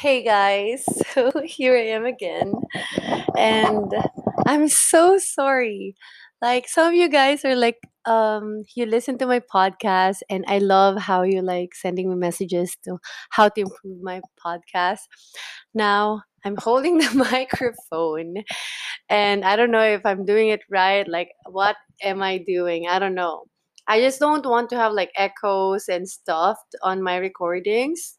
Hey guys, so here I am again, and I'm so sorry. Like some of you guys are like, um, you listen to my podcast, and I love how you like sending me messages to how to improve my podcast. Now I'm holding the microphone, and I don't know if I'm doing it right. Like, what am I doing? I don't know. I just don't want to have like echoes and stuff on my recordings.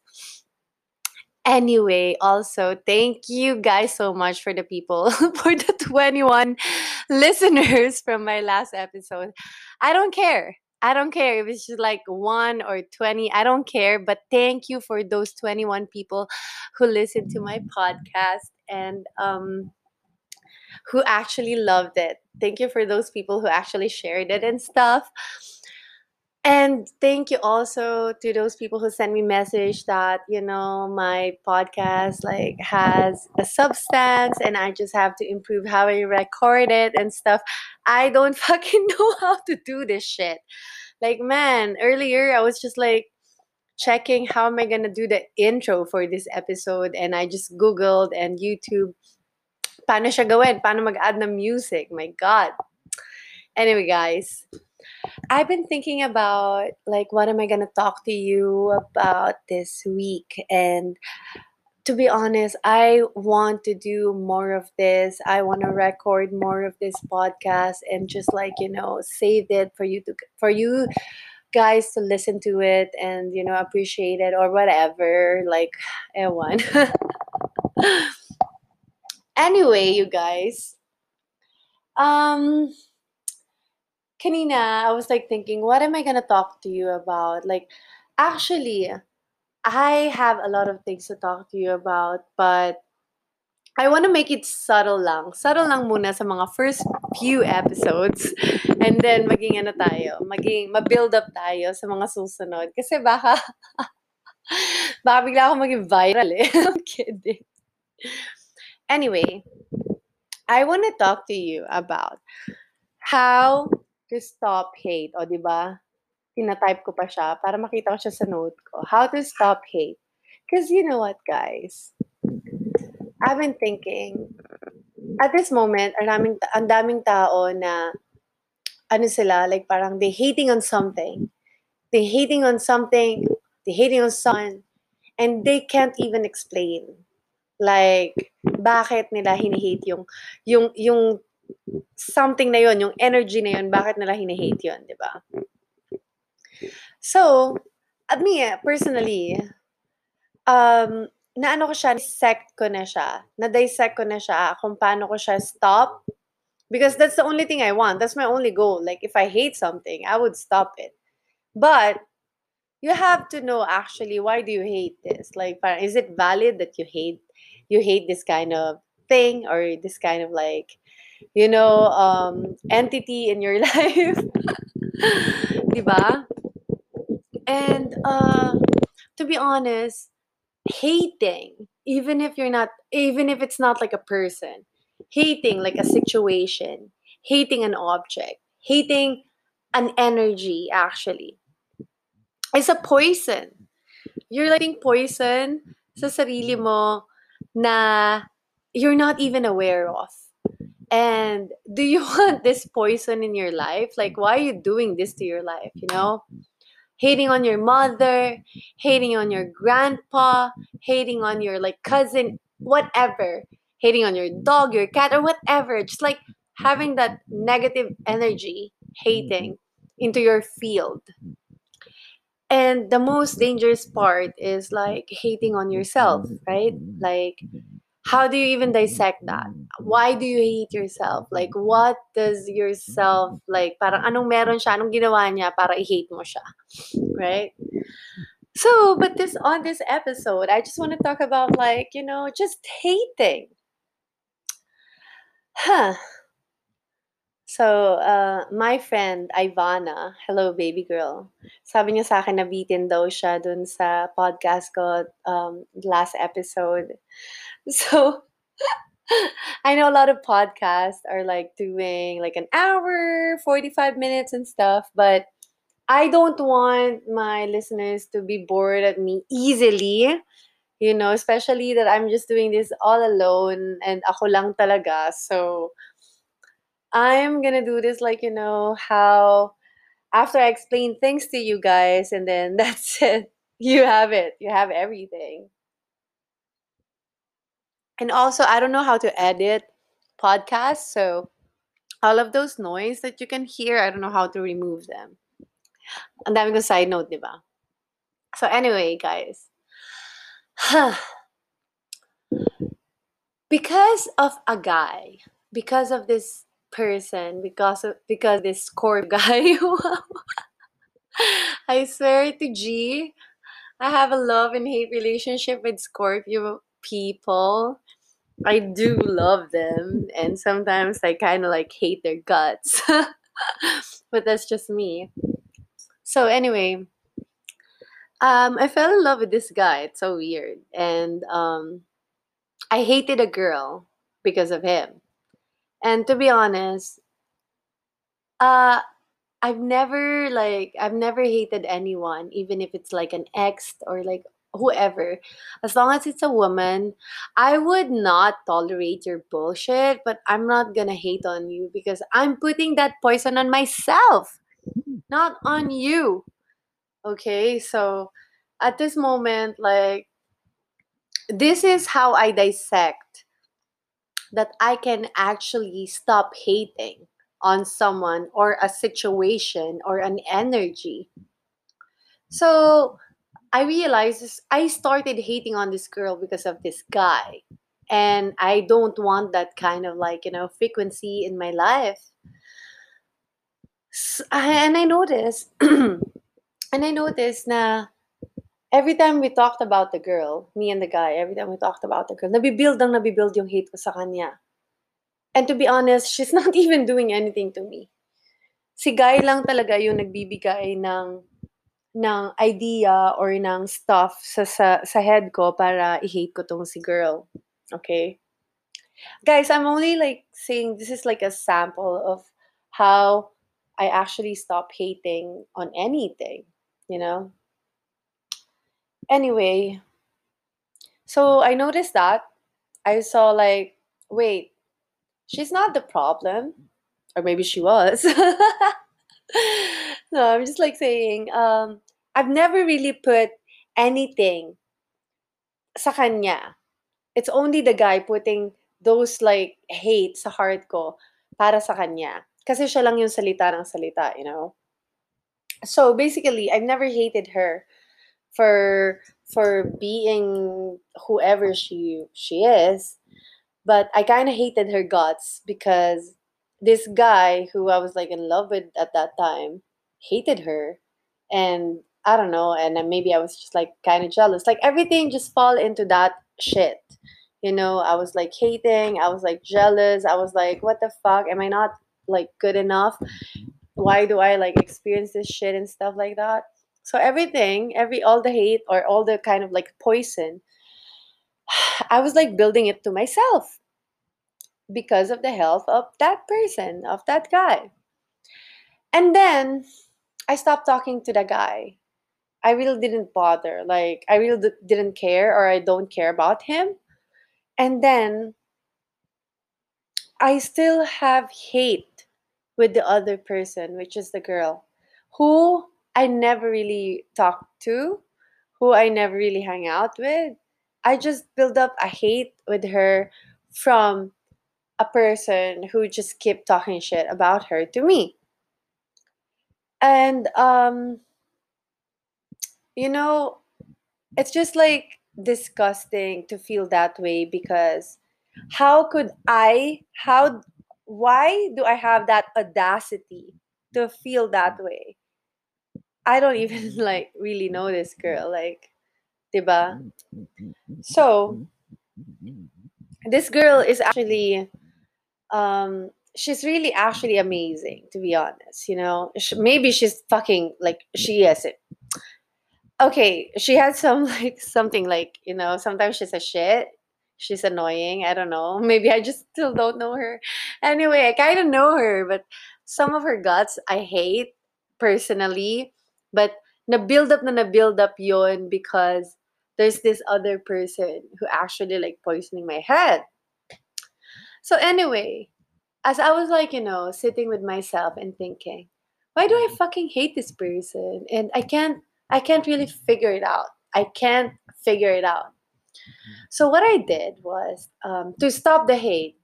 Anyway, also, thank you guys so much for the people, for the 21 listeners from my last episode. I don't care. I don't care if it's just like one or 20. I don't care. But thank you for those 21 people who listen to my podcast and um, who actually loved it. Thank you for those people who actually shared it and stuff. And thank you also to those people who send me message that, you know, my podcast like has a substance and I just have to improve how I record it and stuff. I don't fucking know how to do this shit. Like man, earlier I was just like checking how am I going to do the intro for this episode and I just googled and YouTube paano siya gawin, paano mag-add ng music. My god. Anyway, guys, I've been thinking about like what am I gonna talk to you about this week and to be honest, I want to do more of this. I want to record more of this podcast and just like, you know, save it for you to for you guys to listen to it and, you know, appreciate it or whatever. Like, ewan. anyway, you guys. Um kanina, I was like thinking, what am I gonna talk to you about? Like, actually, I have a lot of things to talk to you about, but I want to make it subtle lang. Subtle lang muna sa mga first few episodes. And then, maging ano tayo, maging, ma-build up tayo sa mga susunod. Kasi baka, baka bigla ako maging viral eh. I'm kidding. Anyway, I want to talk to you about how to stop hate. O, di ba? Tina-type ko pa siya para makita ko siya sa note ko. How to stop hate. Because you know what, guys? I've been thinking, at this moment, ang daming, ang daming tao na, ano sila, like parang they hating on something. They hating on something. They hating on someone. And they can't even explain. Like, bakit nila hinihate yung, yung, yung something na yon yung energy na yon bakit nila hine-hate yon di ba? So, at me, personally, um, naano ko siya, dissect ko na siya, na-dissect ko na siya kung paano ko siya stop. Because that's the only thing I want. That's my only goal. Like, if I hate something, I would stop it. But, you have to know actually, why do you hate this? Like, is it valid that you hate, you hate this kind of thing or this kind of like, you know, um, entity in your life. diba? And uh, to be honest, hating, even if you're not, even if it's not like a person, hating like a situation, hating an object, hating an energy actually, is a poison. You're letting poison sa sarili mo na you're not even aware of. And do you want this poison in your life? Like, why are you doing this to your life? You know, hating on your mother, hating on your grandpa, hating on your like cousin, whatever, hating on your dog, your cat, or whatever. Just like having that negative energy, hating into your field. And the most dangerous part is like hating on yourself, right? Like how do you even dissect that? Why do you hate yourself? Like, what does yourself, like, parang anong meron siya, anong ginawa niya para i-hate mo siya? Right? So, but this, on this episode, I just want to talk about, like, you know, just hating. Huh. So, uh, my friend, Ivana, hello baby girl, sabi niya sa akin na bitin daw siya dun sa podcast ko um, last episode. So I know a lot of podcasts are like doing like an hour, 45 minutes and stuff, but I don't want my listeners to be bored at me easily. You know, especially that I'm just doing this all alone and ako lang talaga. So I'm gonna do this like, you know, how after I explain things to you guys and then that's it. You have it. You have everything. And also, I don't know how to edit podcasts, so all of those noise that you can hear, I don't know how to remove them. Ang dami kong side note, di ba? So anyway, guys. because of a guy, because of this person, because of because this core guy, I swear to G, I have a love and hate relationship with Scorpio people. I do love them, and sometimes I kind of like hate their guts. but that's just me. So anyway, um, I fell in love with this guy. It's so weird, and um, I hated a girl because of him. And to be honest, uh, I've never like I've never hated anyone, even if it's like an ex or like whoever. As long as it's a woman, I would not tolerate your bullshit, but I'm not gonna hate on you because I'm putting that poison on myself, not on you. Okay, so at this moment, like this is how I dissect that I can actually stop hating on someone or a situation or an energy. So I realized I started hating on this girl because of this guy. And I don't want that kind of like, you know, frequency in my life. And I noticed, and I noticed na every time we talked about the girl, me and the guy, every time we talked about the girl, nabibuild ang nabibuild yung hate ko sa kanya. And to be honest, she's not even doing anything to me. Si guy lang talaga yung nagbibigay ng ng idea or ng stuff sa sa, sa head ko para i-hate ko tong si girl. Okay? Guys, I'm only like saying this is like a sample of how I actually stop hating on anything, you know? Anyway, so I noticed that. I saw like, wait, she's not the problem. Or maybe she was. no, I'm just like saying, um, I've never really put anything sa kanya. It's only the guy putting those like hate sa heart ko para sa kanya. Kasi siya lang yung salita ng salita, you know? So basically, I've never hated her for for being whoever she she is, but I kind of hated her guts because this guy who I was like in love with at that time hated her. And I don't know and then maybe I was just like kind of jealous. Like everything just fall into that shit. You know I was like hating I was like jealous I was like what the fuck? Am I not like good enough? Why do I like experience this shit and stuff like that? So everything every all the hate or all the kind of like poison I was like building it to myself because of the health of that person, of that guy. And then I stopped talking to the guy. I really didn't bother. Like, I really d- didn't care or I don't care about him. And then I still have hate with the other person, which is the girl, who I never really talked to, who I never really hang out with. I just build up a hate with her from a person who just kept talking shit about her to me. And um, you know, it's just like disgusting to feel that way because how could I how why do I have that audacity to feel that way? I don't even like really know this girl like ba? So, this girl is actually um she's really actually amazing to be honest you know? Sh- maybe she's fucking like she is it. Okay she has some like something like you know sometimes she's a shit she's annoying i don't know maybe i just still don't know her. Anyway i kind of know her but some of her guts i hate personally but na build up na na build up yon because there's this other person who actually like poisoning my head. So anyway, as I was like, you know, sitting with myself and thinking, why do I fucking hate this person? And I can't I can't really figure it out. I can't figure it out. So what I did was um, to stop the hate.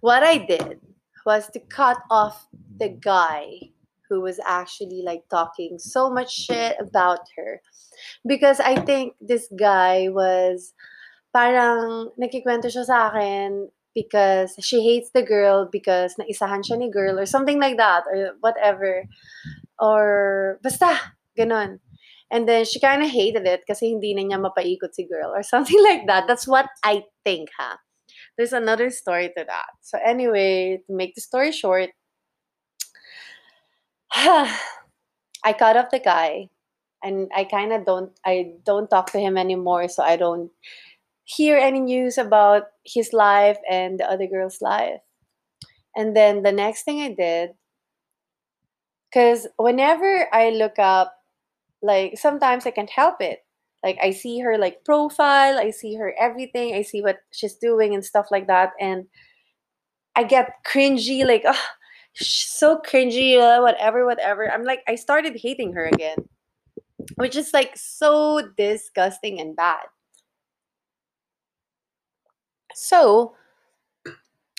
What I did was to cut off the guy who was actually like talking so much shit about her because I think this guy was parang nakikwento siya sa akin because she hates the girl because naisahan siya ni girl or something like that or whatever. Or basta ganon and then she kind of hated it kasi hindi na niya mapaikot si girl or something like that. That's what I think ha. There's another story to that. So anyway to make the story short I cut off the guy and I kind of don't I don't talk to him anymore so I don't hear any news about his life and the other girl's life. And then the next thing I did cuz whenever I look up like sometimes I can't help it. Like I see her like profile, I see her everything, I see what she's doing and stuff like that and I get cringy like oh, so cringy uh, whatever whatever. I'm like I started hating her again which is like so disgusting and bad. So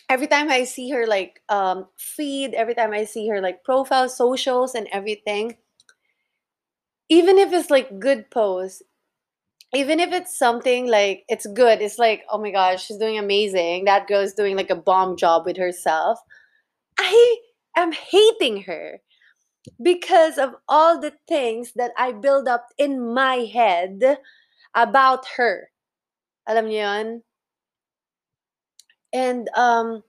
every time I see her like um, feed, every time I see her like profile, socials, and everything, even if it's like good posts, even if it's something like it's good, it's like oh my gosh, she's doing amazing. That girl is doing like a bomb job with herself. I am hating her because of all the things that I build up in my head about her. Alam niyo? And um,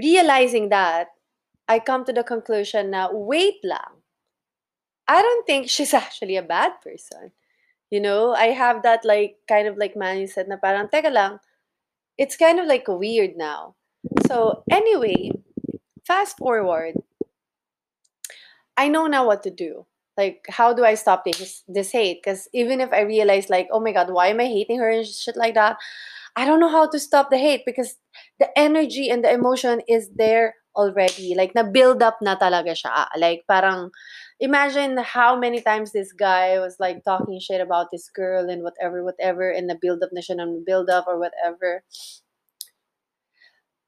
realizing that, I come to the conclusion na, wait lang. I don't think she's actually a bad person. You know, I have that like kind of like mindset na parang, teka lang, it's kind of like weird now. So anyway, fast forward, I know now what to do. Like, how do I stop this this hate? Because even if I realize, like, oh my god, why am I hating her and shit like that? I don't know how to stop the hate because the energy and the emotion is there already. Like, na build up na talaga siya. Like, parang, imagine how many times this guy was like talking shit about this girl and whatever, whatever, and the build up na siya ng build up or whatever.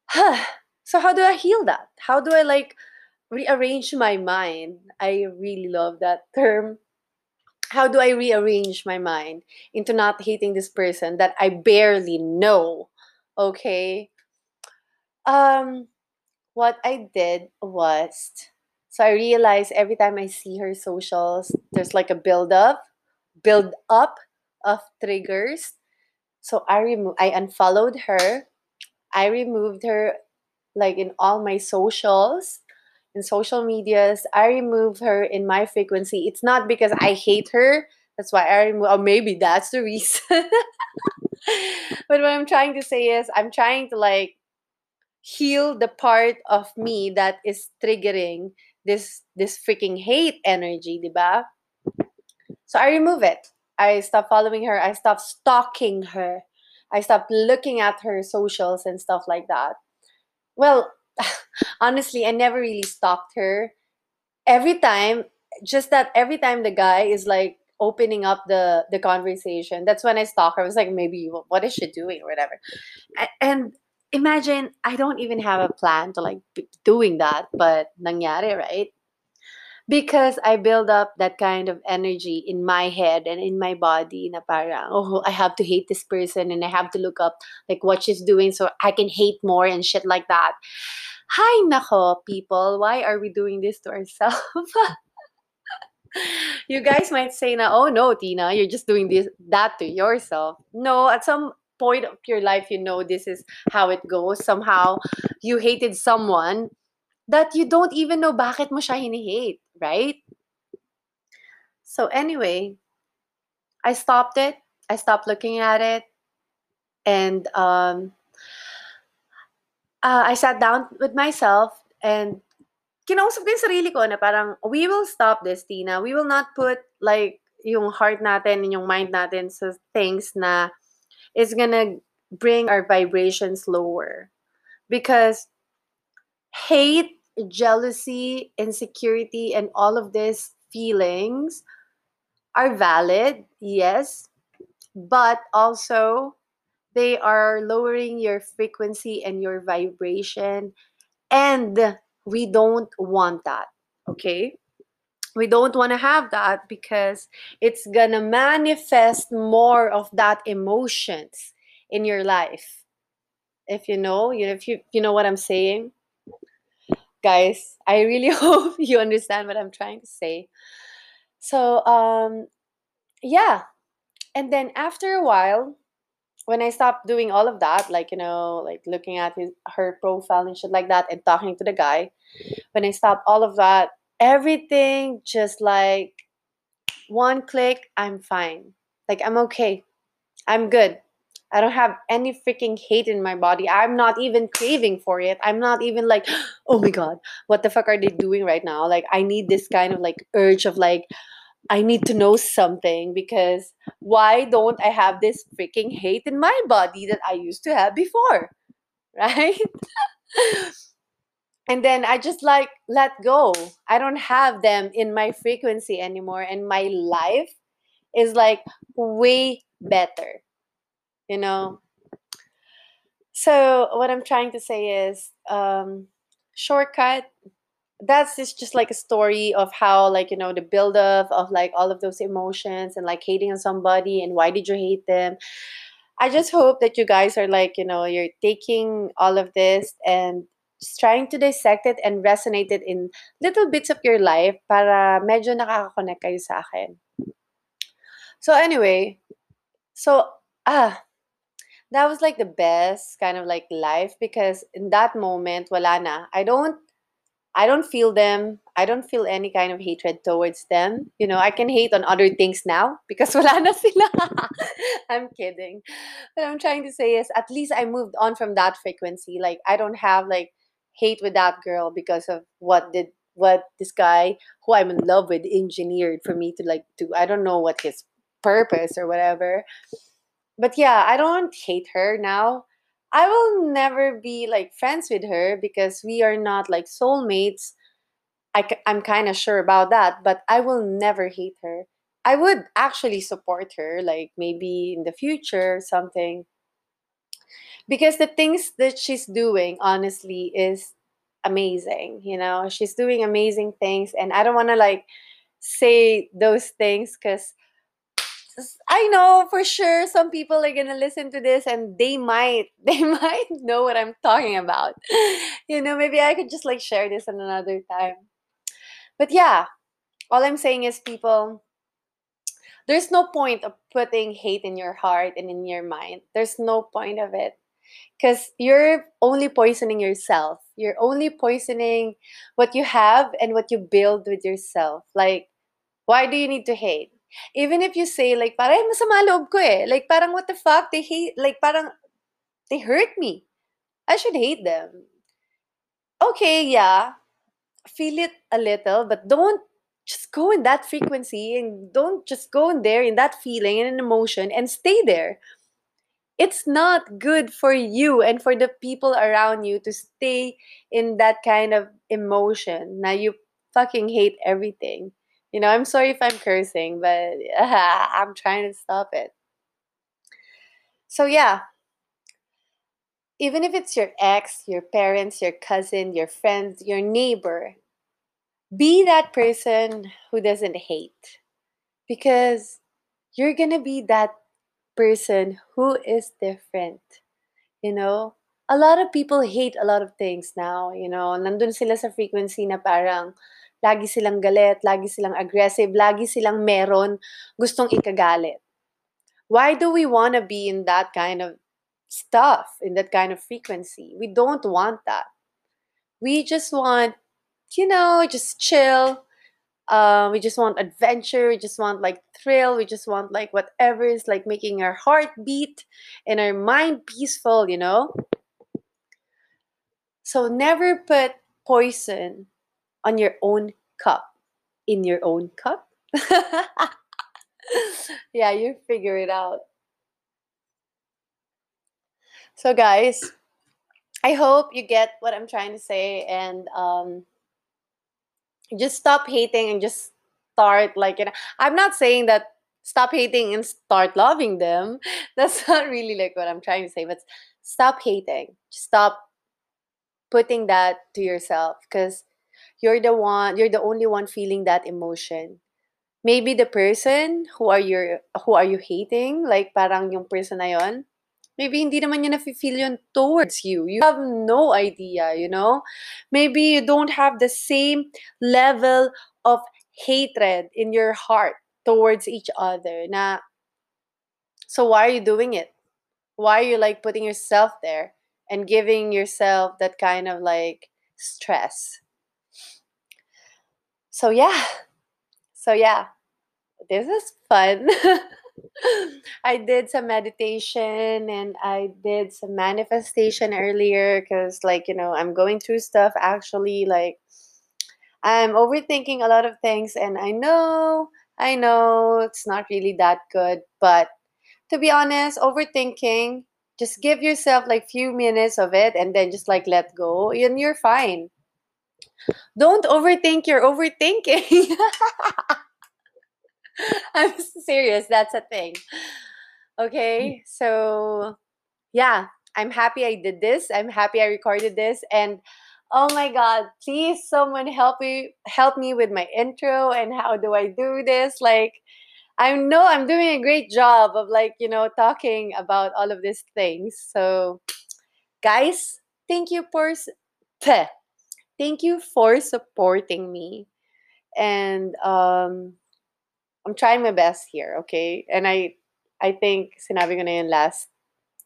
so how do I heal that? How do I like rearrange my mind. I really love that term. How do I rearrange my mind into not hating this person that I barely know? Okay. Um what I did was so I realized every time I see her socials, there's like a build up, build up of triggers. So I remove I unfollowed her. I removed her like in all my socials in social medias. I remove her in my frequency. It's not because I hate her. That's why I remove. Or maybe that's the reason. but what I'm trying to say is, I'm trying to like heal the part of me that is triggering this this freaking hate energy, diba? So I remove it. I stop following her. I stop stalking her. I stop looking at her socials and stuff like that. Well, honestly, I never really stalked her. Every time, just that every time the guy is like opening up the the conversation, that's when I stalk her. I was like, maybe what is she doing or whatever. And imagine I don't even have a plan to like doing that, but nangyari, right? Because I build up that kind of energy in my head and in my body na parang, oh, I have to hate this person and I have to look up like what she's doing so I can hate more and shit like that. Hi, nako, people. Why are we doing this to ourselves? you guys might say na, oh no, Tina, you're just doing this that to yourself. No, at some point of your life, you know this is how it goes. Somehow, you hated someone that you don't even know bakit mo siya hate, right? So anyway, I stopped it. I stopped looking at it. And um, uh, I sat down with myself and kinausap ko yung sarili ko na parang, we will stop this, Tina. We will not put like, yung heart natin and yung mind natin sa things na is gonna bring our vibrations lower. Because hate, jealousy, insecurity, and all of these feelings are valid, yes, but also they are lowering your frequency and your vibration, and we don't want that, okay? We don't want to have that because it's gonna manifest more of that emotions in your life. If you know, you know, if you you know what I'm saying, guys, I really hope you understand what I'm trying to say. So, um, yeah, and then after a while, when I stopped doing all of that, like you know, like looking at his her profile and shit like that, and talking to the guy, when I stopped all of that, everything just like one click, I'm fine. Like I'm okay. I'm good. I don't have any freaking hate in my body. I'm not even craving for it. I'm not even like, oh my god, what the fuck are they doing right now? Like I need this kind of like urge of like I need to know something because why don't I have this freaking hate in my body that I used to have before? Right? and then I just like let go. I don't have them in my frequency anymore and my life is like way better. You know? So what I'm trying to say is um shortcut that's just, just like a story of how like you know the buildup of like all of those emotions and like hating on somebody and why did you hate them i just hope that you guys are like you know you're taking all of this and just trying to dissect it and resonate it in little bits of your life para medyo nakaka-connect kayo sa akin. So anyway, so ah, that was like the best kind of like life because in that moment wala na. I don't I don't feel them. I don't feel any kind of hatred towards them. You know, I can hate on other things now because wala na sila. I'm kidding. What I'm trying to say is at least I moved on from that frequency. Like I don't have like hate with that girl because of what did what this guy who I'm in love with engineered for me to like do. I don't know what his purpose or whatever. But yeah, I don't hate her now. I will never be like friends with her because we are not like soulmates. I, am kind of sure about that, but I will never hate her. I would actually support her, like maybe in the future, something because the things that she's doing honestly is amazing you know she's doing amazing things and i don't want to like say those things because i know for sure some people are gonna listen to this and they might they might know what i'm talking about you know maybe i could just like share this in another time but yeah all i'm saying is people there's no point of putting hate in your heart and in your mind there's no point of it because you're only poisoning yourself. You're only poisoning what you have and what you build with yourself. Like, why do you need to hate? Even if you say, like, parang masama loob ko eh. Like, parang what the fuck? They hate, like, parang, they hurt me. I should hate them. Okay, yeah. Feel it a little, but don't just go in that frequency and don't just go in there in that feeling and an emotion and stay there it's not good for you and for the people around you to stay in that kind of emotion. Now you fucking hate everything. You know, I'm sorry if I'm cursing, but uh, I'm trying to stop it. So, yeah, even if it's your ex, your parents, your cousin, your friends, your neighbor, be that person who doesn't hate because you're gonna be that person who is different. You know, a lot of people hate a lot of things now, you know. Nandun sila sa frequency na parang lagi silang galit, lagi silang aggressive, lagi silang meron gustong ikagalit. Why do we want to be in that kind of stuff, in that kind of frequency? We don't want that. We just want, you know, just chill, uh, we just want adventure. We just want like thrill. We just want like whatever is like making our heart beat and our mind peaceful, you know? So never put poison on your own cup. In your own cup? yeah, you figure it out. So, guys, I hope you get what I'm trying to say and um, just stop hating and just start like you know. I'm not saying that stop hating and start loving them. That's not really like what I'm trying to say, but stop hating. Stop putting that to yourself because you're the one you're the only one feeling that emotion. Maybe the person who are you who are you hating like parang yung person na yon maybe hindi naman niya nafe-feel towards you. You have no idea you know? Maybe you don't have the same level of hatred in your heart towards each other na so why are you doing it? Why are you like putting yourself there and giving yourself that kind of like stress so yeah. So yeah. This is fun. I did some meditation and i did some manifestation earlier because like you know i'm going through stuff actually like i'm overthinking a lot of things and i know i know it's not really that good but to be honest overthinking just give yourself like few minutes of it and then just like let go and you're fine don't overthink your overthinking. I'm serious. That's a thing. Okay. Mm. So, yeah, I'm happy I did this. I'm happy I recorded this. And oh my God, please, someone help me help me with my intro and how do I do this? Like, I know I'm doing a great job of like, you know, talking about all of these things. So, guys, thank you for thank you for supporting me. And um, I'm trying my best here, okay? And I I think sinabi ko na yun last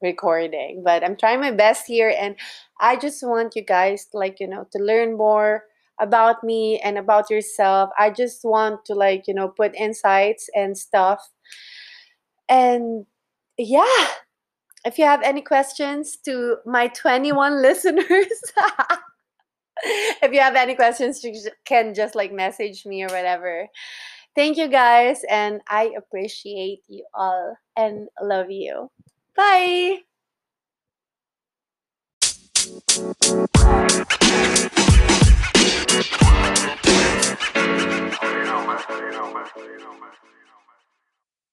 recording, but I'm trying my best here and I just want you guys like, you know, to learn more about me and about yourself. I just want to like, you know, put insights and stuff. And yeah, if you have any questions to my 21 listeners, if you have any questions, you can just like message me or whatever. Thank you guys, and I appreciate you all and love you. Bye.